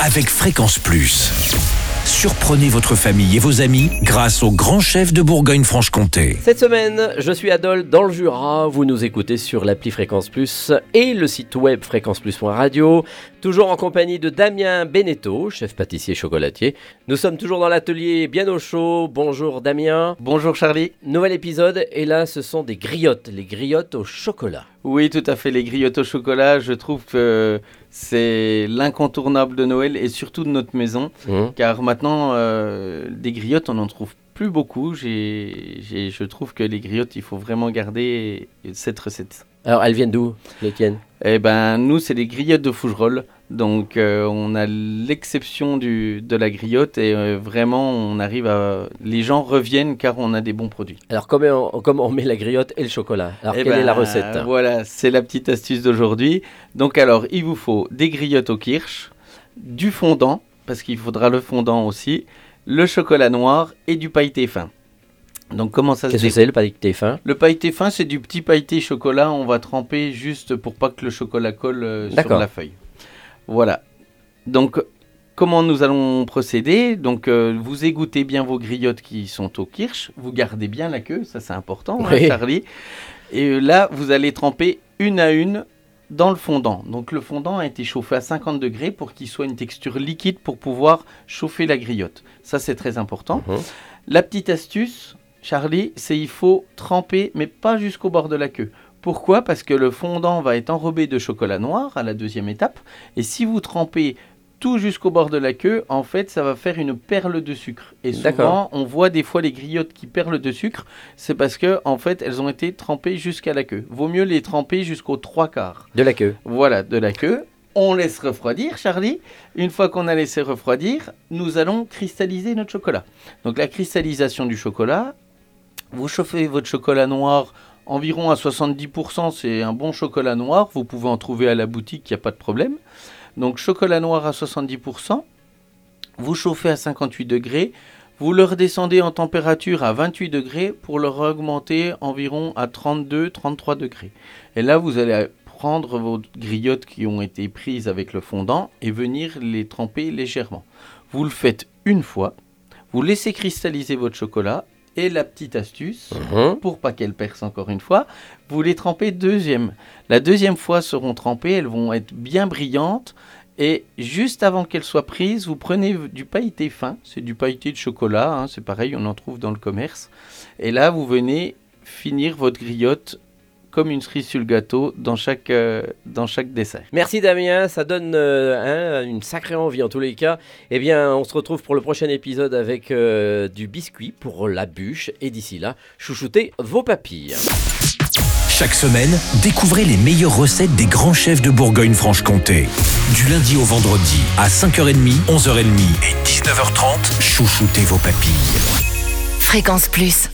avec Fréquence Plus. Surprenez votre famille et vos amis grâce au grand chef de Bourgogne-Franche-Comté. Cette semaine, je suis Adol dans le Jura. Vous nous écoutez sur l'appli Fréquence Plus et le site web fréquenceplus.radio. Toujours en compagnie de Damien Beneteau, chef pâtissier chocolatier. Nous sommes toujours dans l'atelier bien au chaud. Bonjour Damien. Bonjour Charlie. Nouvel épisode et là ce sont des griottes, les griottes au chocolat. Oui, tout à fait, les griottes au chocolat, je trouve que c'est l'incontournable de Noël et surtout de notre maison, Mmh. car maintenant, euh, des griottes, on n'en trouve plus beaucoup. J'ai, j'ai- je trouve que les griottes, il faut vraiment garder cette recette. Alors elles viennent d'où les tiennes? Eh ben, nous, c'est les griottes de Fougerolles. Donc, euh, on a l'exception de la griotte et euh, vraiment, on arrive à. Les gens reviennent car on a des bons produits. Alors comment on, comment on met la griotte et le chocolat? Alors Eh quelle est ben, la recette? Voilà, c'est la petite astuce d'aujourd'hui. Donc alors, il vous faut des griottes au kirsch, du fondant, parce qu'il faudra le fondant aussi, le chocolat noir et du pailleté fin. Donc comment ça se Qu'est-ce que c'est le pailleté fin? Le pailleté fin, c'est du petit pailleté chocolat. On va tremper juste pour pas que le chocolat colle euh, sur la feuille. Voilà. Donc, comment nous allons procéder? Donc, euh, vous égouttez bien vos griottes qui sont au kirsch. Vous gardez bien la queue, ça c'est important, hein. Charlie. Et euh, là, vous allez tremper une à une dans le fondant. Donc, le fondant a été chauffé à 50 degrés pour qu'il soit une texture liquide pour pouvoir chauffer la griotte. Ça, c'est très important. Mhm. La petite astuce, Charlie, c'est il faut tremper, mais pas jusqu'au bord de la queue. Pourquoi? Parce que le fondant va être enrobé de chocolat noir à la deuxième étape. Et si vous trempez tout jusqu'au bord de la queue, en fait, ça va faire une perle de sucre. Et souvent, on voit des fois les griottes qui perlent de sucre. C'est parce que, en fait, elles ont été trempées jusqu'à la queue. Vaut mieux les tremper jusqu'aux trois quarts. De la queue. Voilà, de la queue. On laisse refroidir, Charlie. Une fois qu'on a laissé refroidir, nous allons cristalliser notre chocolat. Donc la cristallisation du chocolat, vous chauffez votre chocolat noir environ à 70%, c'est un bon chocolat noir. Vous pouvez en trouver à la boutique, il n'y a pas de problème. Donc chocolat noir à 70%. Vous chauffez à 58 degrés. Vous le redescendez en température à 28 degrés pour le augmenter environ à 32-33 degrés. Et là, vous allez prendre vos griottes qui ont été prises avec le fondant et venir les tremper légèrement. Vous le faites une fois, vous laissez cristalliser votre chocolat et la petite astuce, Mhm. pour pas qu'elles percent encore une fois, vous les trempez deuxième. La deuxième fois seront trempées, elles vont être bien brillantes. Et juste avant qu'elles soient prises, vous prenez du pailleté fin, c'est du pailleté de chocolat, hein, c'est pareil, on en trouve dans le commerce. Et là, vous venez finir votre griotte comme une cerise sur le gâteau dans chaque, euh, dans chaque dessert. Merci Damien, ça donne euh, hein, une sacrée envie en tous les cas. Eh bien, on se retrouve pour le prochain épisode avec euh, du biscuit pour la bûche. Et d'ici là, chouchoutez vos papilles. Chaque semaine, découvrez les meilleures recettes des grands chefs de Bourgogne-Franche-Comté. Du lundi au vendredi à 5h30, 11h30 et 19h30, chouchoutez vos papilles. Fréquence Plus.